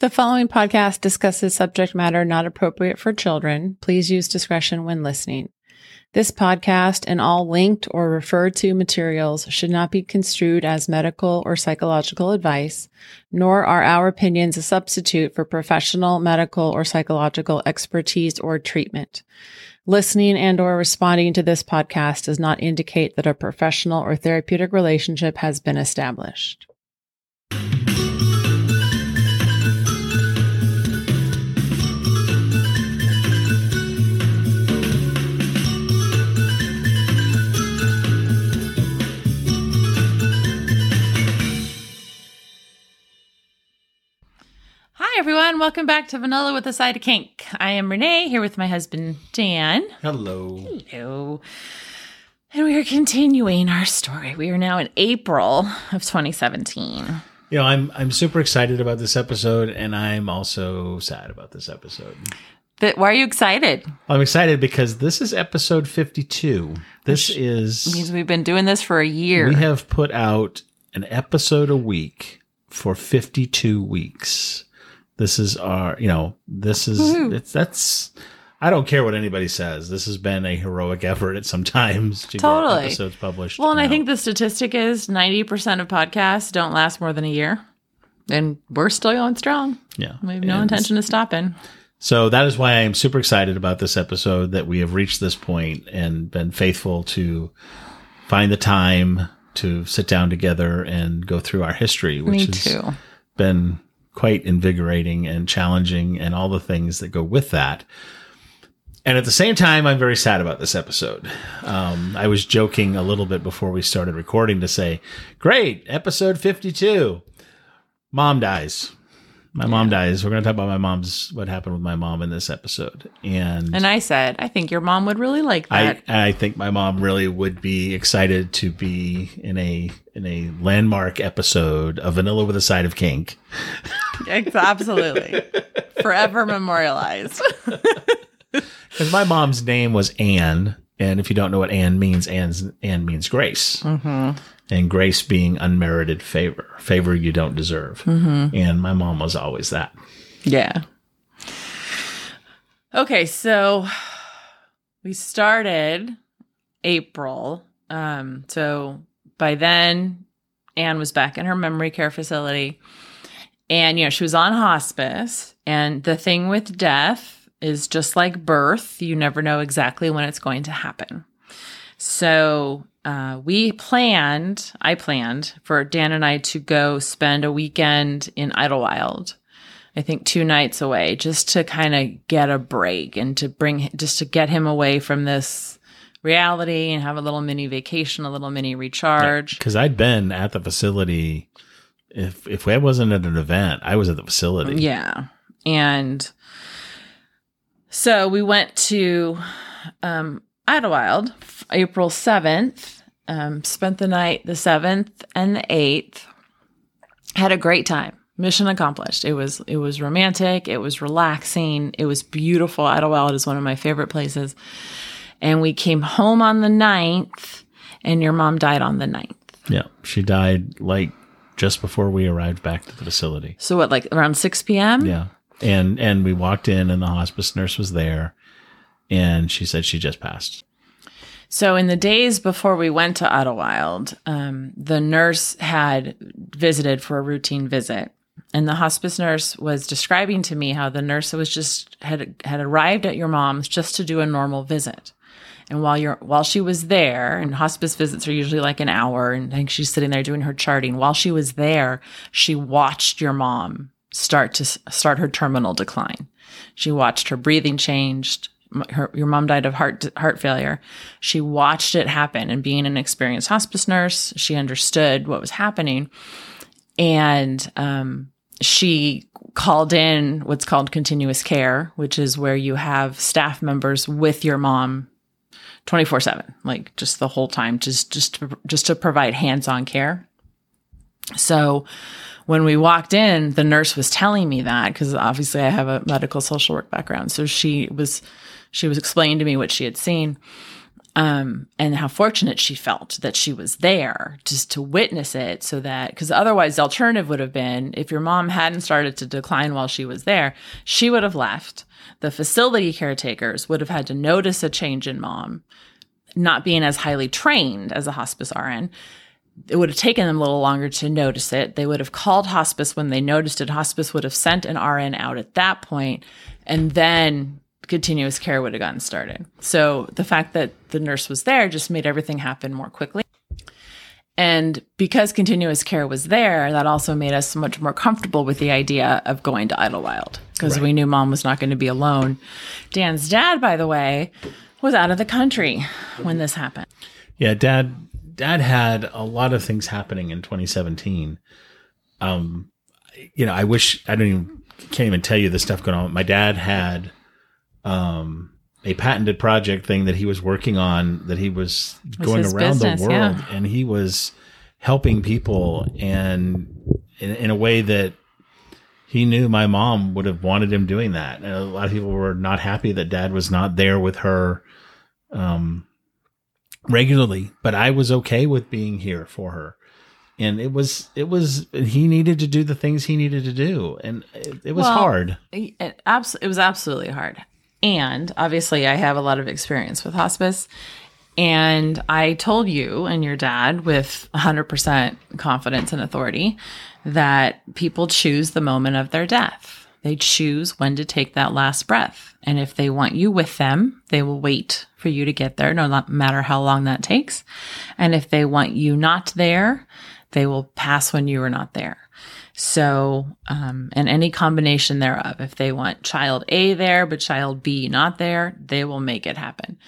The following podcast discusses subject matter not appropriate for children. Please use discretion when listening. This podcast and all linked or referred to materials should not be construed as medical or psychological advice, nor are our opinions a substitute for professional medical or psychological expertise or treatment. Listening and or responding to this podcast does not indicate that a professional or therapeutic relationship has been established. Everyone. Welcome back to Vanilla with a Side of Kink. I am Renee here with my husband, Dan. Hello. Hello. And we are continuing our story. We are now in April of 2017. You know, I'm I'm super excited about this episode, and I'm also sad about this episode. But why are you excited? I'm excited because this is episode 52. This is means we've been doing this for a year. we have put out an episode a week for 52 weeks. This is our, you know, this is Woohoo. it's that's I don't care what anybody says. This has been a heroic effort at sometimes to Totally. get episodes published. well, and I think the statistic is 90% of podcasts don't last more than a year. And we're still going strong. yeah, We have no And intention of stopping. So that is why I'm super excited about this episode that we have reached this point and been faithful to find the time to sit down together and go through our history, which has been quite invigorating and challenging and all the things that go with that. And at the same time, I'm very sad about this episode. Um, I was joking a little bit before we started recording to say, great, episode 52. Mom dies. My mom dies. We're going to talk about my mom's, what happened with my mom in this episode. And, And I said, I think your mom would really like that. I, I think my mom really would be excited to be in a in a landmark episode of Vanilla with a Side of Kink. Absolutely. Forever memorialized. Because my mom's name was Anne, and if you don't know what Anne means, Anne's, Anne means grace, and grace being unmerited favor, favor you don't deserve. And my mom was always that. Yeah. Okay, so we started April. Um, so by then, Anne was back in her memory care facility. And, you know, she was on hospice. And the thing with death is just like birth, you never know exactly when it's going to happen. So uh, we planned, I planned for Dan and I to go spend a weekend in Idyllwild. I think two nights away, just to kind of get a break and to bring, just to get him away from this reality and have a little mini vacation, a little mini recharge. Because I'd been at the facility. If if I wasn't at an event, I was at the facility. Yeah. And so we went to um, Idyllwild April 7th, um, spent the night the 7th and the 8th. Had a great time. Mission accomplished. It was it was romantic, it was relaxing, it was beautiful. Idyllwild is one of my favorite places. And we came home on the 9th and your mom died on the 9th. Yeah, she died like just before we arrived back to the facility. So what like around 6 p.m.? Yeah. And and we walked in and the hospice nurse was there and she said she just passed. So in the days before we went to Idyllwild, um, the nurse had visited for a routine visit, and the hospice nurse was describing to me how the nurse was just had had arrived at your mom's just to do a normal visit. And while you're while she was there, and hospice visits are usually like an hour, and I think she's sitting there doing her charting. While she was there, she watched your mom start to start her terminal decline. She watched her breathing changed. Her, your mom died of heart heart failure. She watched it happen, and being an experienced hospice nurse, she understood what was happening, and um, she called in what's called continuous care, which is where you have staff members with your mom 24 7 like just the whole time just just to, just to provide hands-on care. So when we walked in the nurse was telling me that because obviously i have a medical social work background. So she was she was explaining to me what she had seen um, and how fortunate she felt that she was there just to witness it so that because otherwise the alternative would have been if your mom hadn't started to decline while she was there she would have left the facility caretakers would have had to notice a change in mom not being as highly trained as a hospice rn it would have taken them a little longer to notice it. They would have called hospice when they noticed it. Hospice would have sent an RN out at that point, and then continuous care would have gotten started. So the fact that the nurse was there just made everything happen more quickly. And because continuous care was there, that also made us much more comfortable with the idea of going to Idyllwild because Right. we knew mom was not going to be alone. Dan's dad, by the way, was out of the country when this happened. Yeah, dad dad had a lot of things happening in 2017. Um you know, I wish I don't even can't even tell you the stuff going on. My dad had um a patented project thing that he was working on that he was going around business, the world yeah. and he was helping people and in, in a way that he knew my mom would have wanted him doing that. And a lot of people were not happy that dad was not there with her um regularly, but I was okay with being here for her. And it was, it was, he needed to do the things he needed to do. And it, it was Well, hard. it, abs- it was absolutely hard. And obviously, I have a lot of experience with hospice. And I told you and your dad with 100% confidence and authority that people choose the moment of their death. They choose when to take that last breath. And if they want you with them, they will wait for you to get there, no matter how long that takes. And if they want you not there, they will pass when you are not there. So, um, and any combination thereof, if they want child A there, but child B not there, they will make it happen.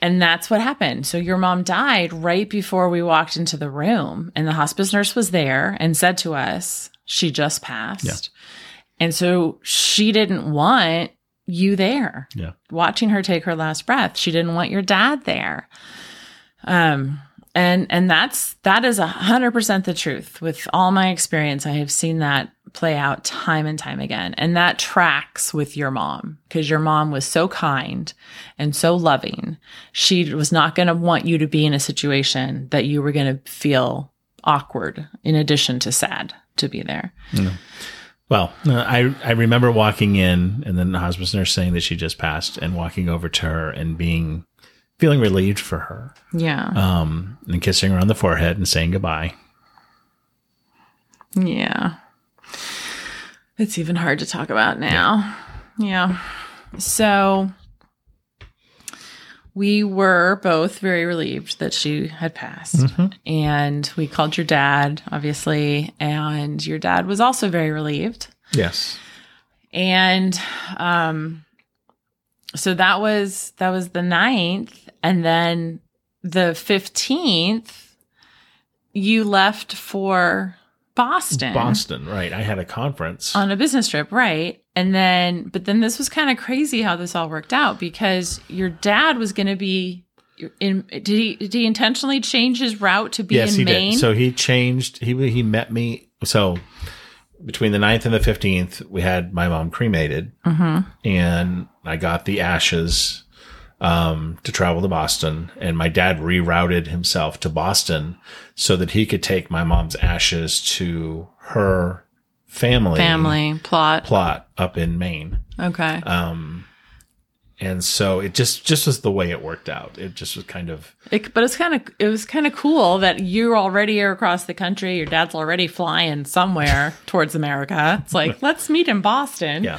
And that's what happened. So your mom died right before we walked into the room, and the hospice nurse was there and said to us, she just passed. Yeah. And so she didn't want you there Yeah. watching her take her last breath. She didn't want your dad there. Um, and and that's that is a hundred percent the truth. With all my experience, I have seen that play out time and time again. And that tracks with your mom because your mom was so kind and so loving. She was not going to want you to be in a situation that you were going to feel awkward in addition to sad to be there. Well, uh, I I remember walking in and then the hospice nurse saying that she just passed and walking over to her and being feeling relieved for her. Yeah. Um and kissing her on the forehead and saying goodbye. Yeah. It's even hard to talk about now. Yeah. So we were both very relieved that she had passed. And we called your dad, obviously, and your dad was also very relieved. Yes. And um so that was that was the ninth, and then the 15th you left for Boston. Boston, right. I had a conference. on a business trip, right? And then, but then this was kind of crazy how this all worked out because your dad was going to be in. Did he? Did he intentionally change his route to be yes, in he Maine? did. So he changed he he met me so between the 9th and the 15th, we had my mom cremated Mm-hmm. and I got the ashes um, to travel to Boston. And my dad rerouted himself to Boston so that he could take my mom's ashes to her family, Family plot. plot up in Maine. Okay. Um, and so it just just was the way it worked out. It just was kind of It, but it's kind of it was kind of cool that you're already are across the country. Your dad's already flying somewhere towards America. It's like let's meet in Boston. yeah.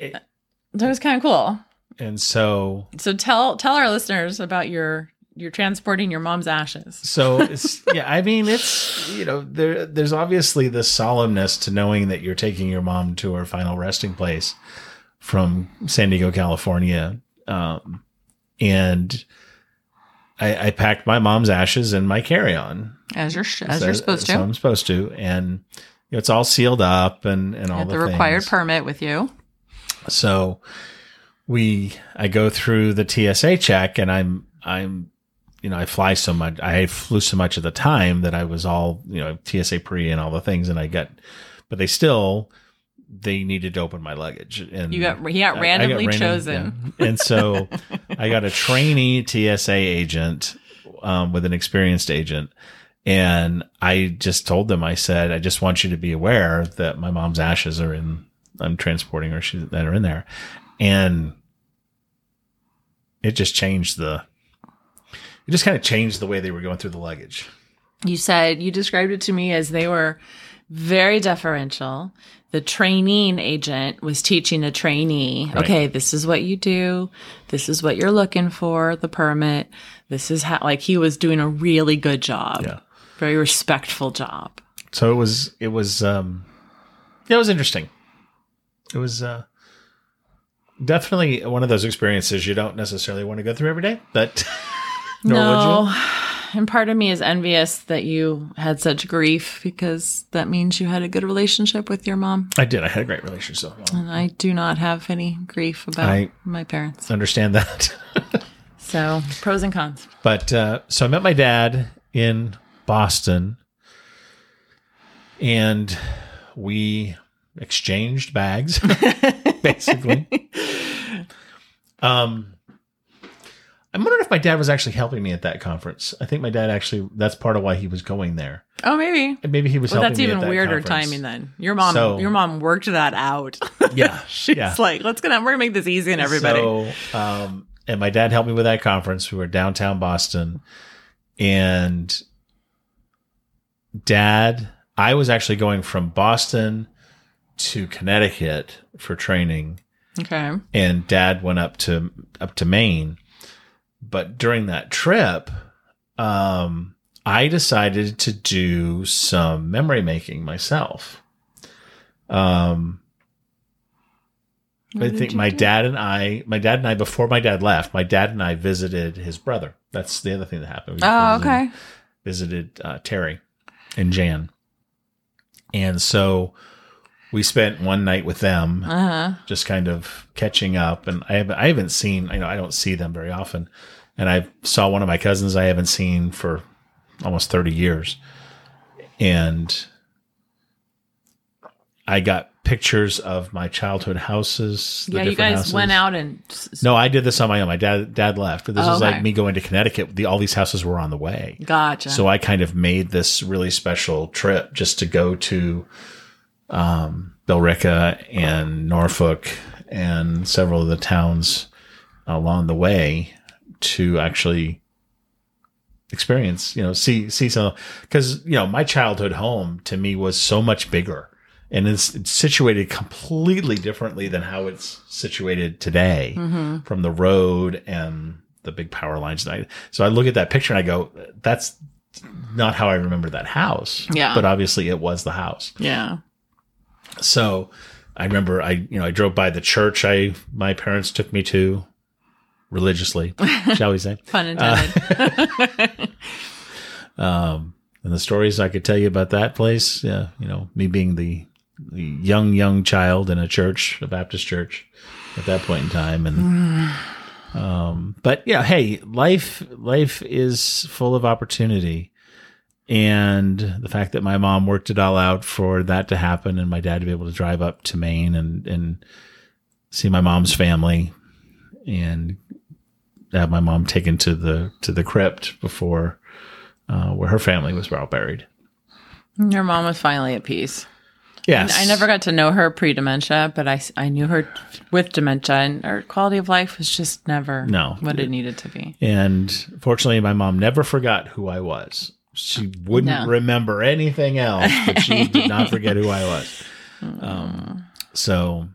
So it was kind of cool. And so So tell tell our listeners about your you're transporting your mom's ashes. So it's, yeah, I mean, it's you know there there's obviously this solemnness to knowing that you're taking your mom to her final resting place from San Diego, California, um, and I, I packed my mom's ashes in my carry on As you're as So- you're supposed So to. I'm supposed to, and you know, it's all sealed up and and all the, the required things. permit with you. So we I go through the TSA check and I'm I'm you know, I fly so much I flew so much at the time that I was all, you know, TSA pre and all the things and I got but they still they needed to open my luggage. And You got he got I- I randomly random- chosen. yeah. And so I got a trainee TSA agent um, with an experienced agent. And I just told them, I said, I just want you to be aware that my mom's ashes are in, I'm transporting her, she, that are in there. And it just changed the, it just kind of changed the way they were going through the luggage. You said you described it to me as they were very deferential. The training agent was teaching a trainee, Right. okay, this is what you do. This is what you're looking for, the permit. This is how, like, he was doing a really good job. Yeah. Very respectful job. So it was, it was, um, it was interesting. It was, uh, definitely one of those experiences you don't necessarily want to go through every day, but nor would you. no. And part of me is envious that you had such grief because that means you had a good relationship with your mom. I did. I had a great relationship. with my mom. And I do not have any grief about I- my parents. Understand that. So, pros and cons. but uh, so I met my dad in Boston, and we exchanged bags, basically. Um, I'm wondering if my dad was actually helping me at that conference. I think my dad actually. That's part of why he was going there. Oh, maybe. And maybe he was Well, helping that's me even that weirder conference. timing then. Your mom, So- your mom worked that out. Yeah, She's yeah. like, let's get on. We're gonna make this easy on everybody. So, um, and my dad helped me with that conference. We were downtown Boston, and dad, I was actually going from Boston to Connecticut for training, okay. and dad went up to up to Maine. But during that trip, um, I decided to do some memory making myself. Um, What I think my do? dad and I, my dad and I, before my dad left, my dad and I visited his brother. That's the other thing that happened. We Oh, visited- okay. Visited uh, Terry and Jan, and so we spent one night with them, Uh huh. just kind of catching up. And I haven't, I haven't seen, I know I don't see them very often, and I saw one of my cousins I haven't seen for almost thirty years, and I got pictures of my childhood houses. the Yeah, you guys houses. went out and No, I did this on my own. My dad dad left, this Oh, was okay. like me going to Connecticut. The, all these houses were on the way, gotcha. so I kind of made this really special trip just to go to um, Billerica and Norfolk and several of the towns along the way to actually experience, you know, see see some because you know my childhood home to me was so much bigger and it's, it's situated completely differently than how it's situated today Mm-hmm. from the road and the big power lines. And I, so I look at that picture and I go, that's not how I remember that house. Yeah. But obviously it was the house. yeah. So I remember I, you know, I drove by the church I, my parents took me to religiously, shall we say. Pun intended. Um, and the stories I could tell you about that place, yeah, you know, me being the, the young, young child in a church, a Baptist church at that point in time. And, um, but yeah, hey, life, life is full of opportunity. And the fact that my mom worked it all out for that to happen and my dad to be able to drive up to Maine and, and see my mom's family and have my mom taken to the, to the crypt before, uh, where her family was all buried. Your mom was finally at peace. Yes. I never got to know her pre dementia, but I, I knew her with dementia, and her quality of life was just never No. what it needed to be. And fortunately, my mom never forgot who I was. She wouldn't No. remember anything else, but she did not forget who I was. Um, so,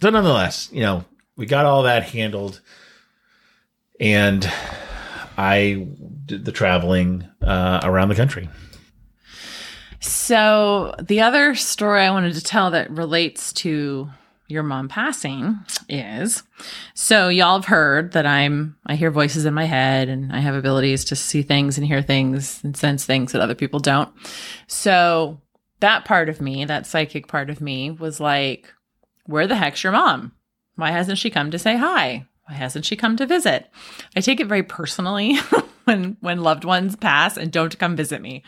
so nonetheless, you know, we got all that handled, and I did the traveling uh, around the country. So, the other story I wanted to tell that relates to your mom passing is so y'all have heard that I'm I hear voices in my head and I have abilities to see things and hear things and sense things that other people don't. So, that part of me, that psychic part of me was like, where the heck's your mom? Why hasn't she come to say hi? Why hasn't she come to visit? I take it very personally when when loved ones pass and don't come visit me.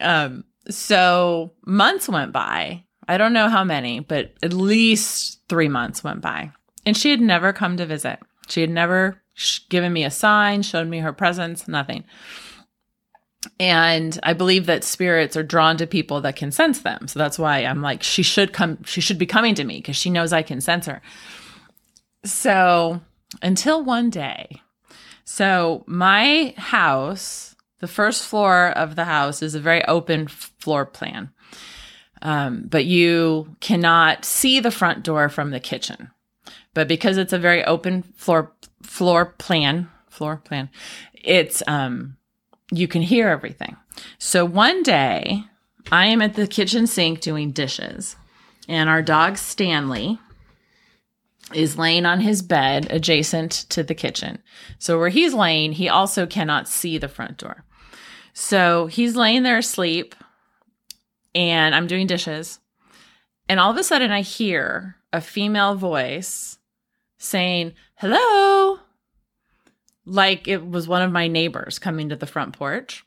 Um, so months went by. I don't know how many, but at least three months went by. And she had never come to visit. She had never given me a sign, showed me her presence, nothing. And I believe that spirits are drawn to people that can sense them. So that's why I'm like, she should come, she should be coming to me because she knows I can sense her. So until one day, so my house, the first floor of the house is a very open floor plan. Um, but you cannot see the front door from the kitchen. But because it's a very open floor floor plan, floor plan, it's um you can hear everything. So one day, I am at the kitchen sink doing dishes, and our dog Stanley is laying on his bed adjacent to the kitchen. So where he's laying, he also cannot see the front door. So he's laying there asleep, and I'm doing dishes. And all of a sudden, I hear a female voice saying, Hello like it was one of my neighbors coming to the front porch.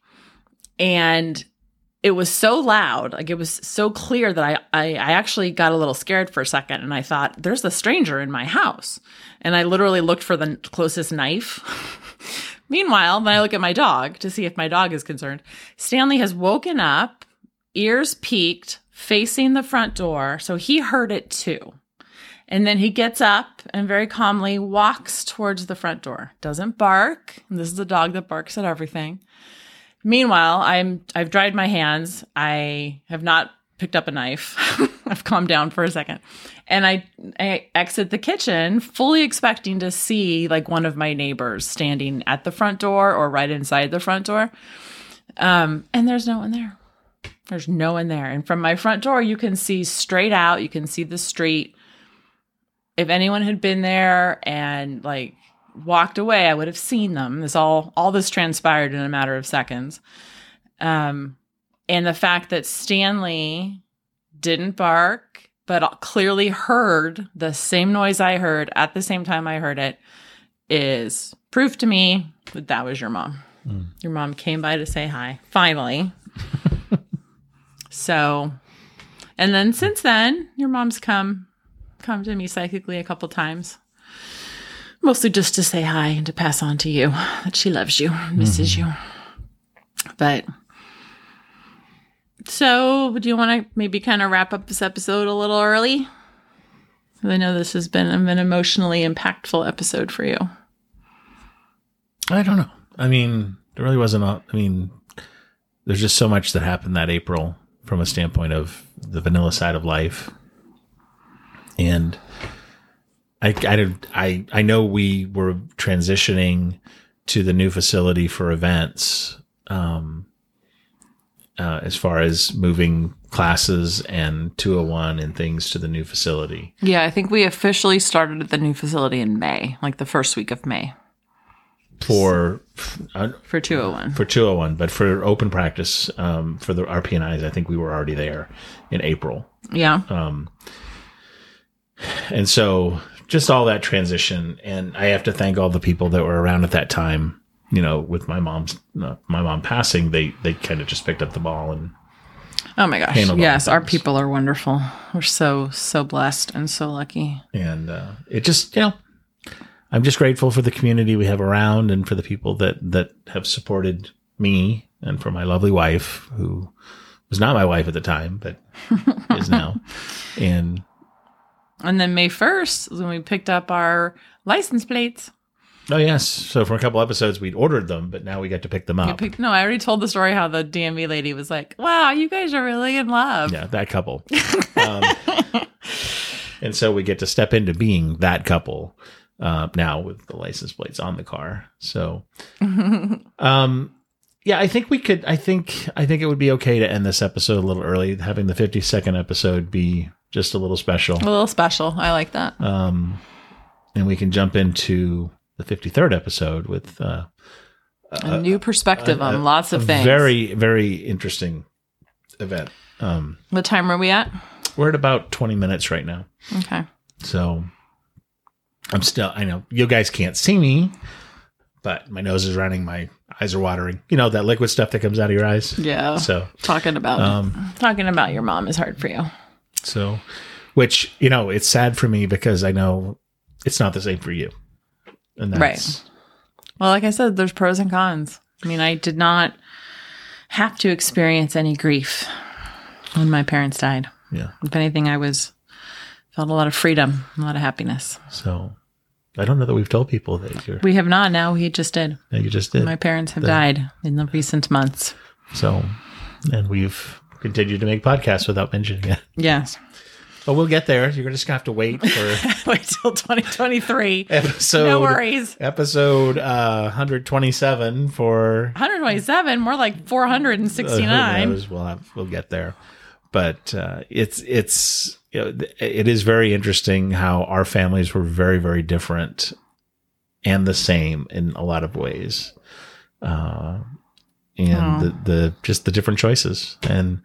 And it was so loud, like it was so clear that I, I, I actually got a little scared for a second and I thought, there's a stranger in my house. And I literally looked for the closest knife. Meanwhile, then I look at my dog to see if my dog is concerned. Stanley has woken up, ears peaked, facing the front door. So he heard it too. And then he gets up and very calmly walks towards the front door. Doesn't bark. This is a dog that barks at everything. Meanwhile, I'm I've dried my hands. I have not picked up a knife. I've calmed down for a second. And I I exit the kitchen fully expecting to see like one of my neighbors standing at the front door or right inside the front door. Um and there's no one there. There's no one there. And from my front door you can see straight out, you can see the street if anyone had been there and like walked away, I would have seen them. This all all this transpired in a matter of seconds. Um, and the fact that Stanley didn't bark, but clearly heard the same noise I heard at the same time I heard it is proof to me that that was your mom. Mm. Your mom came by to say hi, finally. So, and then since then, your mom's come come to me psychically a couple times. Mostly just to say hi and to pass on to you that she loves you, misses mm-hmm. you. But so, do you want to maybe kind of wrap up this episode a little early? I know this has been an emotionally impactful episode for you. I don't know. I mean, there really wasn't. A, I mean, there's just so much that happened that April from a standpoint of the vanilla side of life and I, I, I, I know we were transitioning to the new facility for events, um, uh, as far as moving classes and 201 and things to the new facility. Yeah, I think we officially started at the new facility in May, like the first week of May. For uh, for 201. For 201, but for open practice um, for the RPNIs, I think we were already there in April. Yeah. Um, and so just all that transition and i have to thank all the people that were around at that time you know with my mom's uh, my mom passing they they kind of just picked up the ball and oh my gosh yes our people are wonderful we're so so blessed and so lucky and uh, it just you know i'm just grateful for the community we have around and for the people that that have supported me and for my lovely wife who was not my wife at the time but is now and and then May 1st is when we picked up our license plates. Oh, yes. So for a couple episodes, we'd ordered them, but now we get to pick them up. Picked, no, I already told the story how the DMV lady was like, wow, you guys are really in love. Yeah, that couple. um, and so we get to step into being that couple uh, now with the license plates on the car. So, um, yeah, I think we could. I think I think it would be okay to end this episode a little early, having the fifty second episode be just a little special. A little special. I like that. Um, and we can jump into the 53rd episode with uh, a, a, new perspective a, on a, lots of things. Very, very interesting event. Um, what time are we at? We're at about 20 minutes right now. Okay. So I'm still, I know you guys can't see me, but my nose is running. My eyes are watering. You know, that liquid stuff that comes out of your eyes. Yeah. So talking about, um, talking about your mom is hard for you. So, which you know, it's sad for me because I know it's not the same for you, and that's Right. Well, like I said, there's pros and cons. I mean, I did not have to experience any grief when my parents died. yeah. If anything, I was felt a lot of freedom, a lot of happiness. So, I don't know that we've told people that you're We have not. Now he just did. that you just did. My parents have died in the recent months. so, and we've continued to make podcasts without mentioning it. Yes. But we'll get there. You're just gonna have to wait for Wait till 2023. episode. No worries. Episode uh, 127 for 127, more like Uh, who 469. knows? We'll have, we'll get there, but uh, it's it's you know, th- it is very interesting how our families were very very different and the same in a lot of ways, uh, and the the just the different choices, and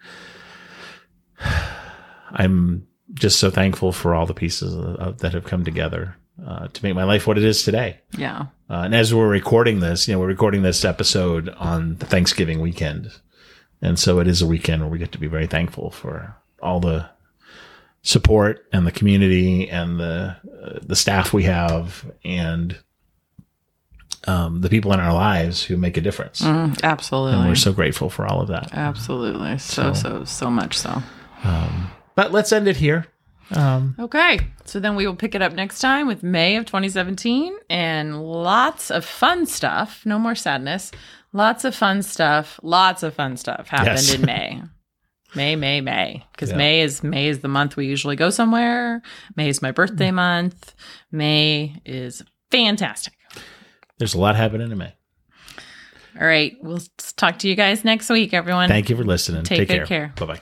I'm just so thankful for all the pieces of, that have come together uh, to make my life what it is today. Yeah. Uh, and as we're recording this, you know, we're recording this episode on the Thanksgiving weekend. And so it is a weekend where we get to be very thankful for all the support and the community and the uh, the staff we have and um, the people in our lives who make a difference. Mm, absolutely. And we're so grateful for all of that. absolutely. So, so, so much so. Um, But let's end it here. Um, Okay. So then we will pick it up next time with May of 2017 and lots of fun stuff. No more sadness. Lots of fun stuff. Lots of fun stuff happened Yes. in May. May, May, May. Because Yeah. May is May is the month we usually go somewhere. May is my birthday mm-hmm. month. May is fantastic. there's a lot happening in May. All right. We'll talk to you guys next week, everyone. Thank you for listening. Take Take good care. care. Bye bye.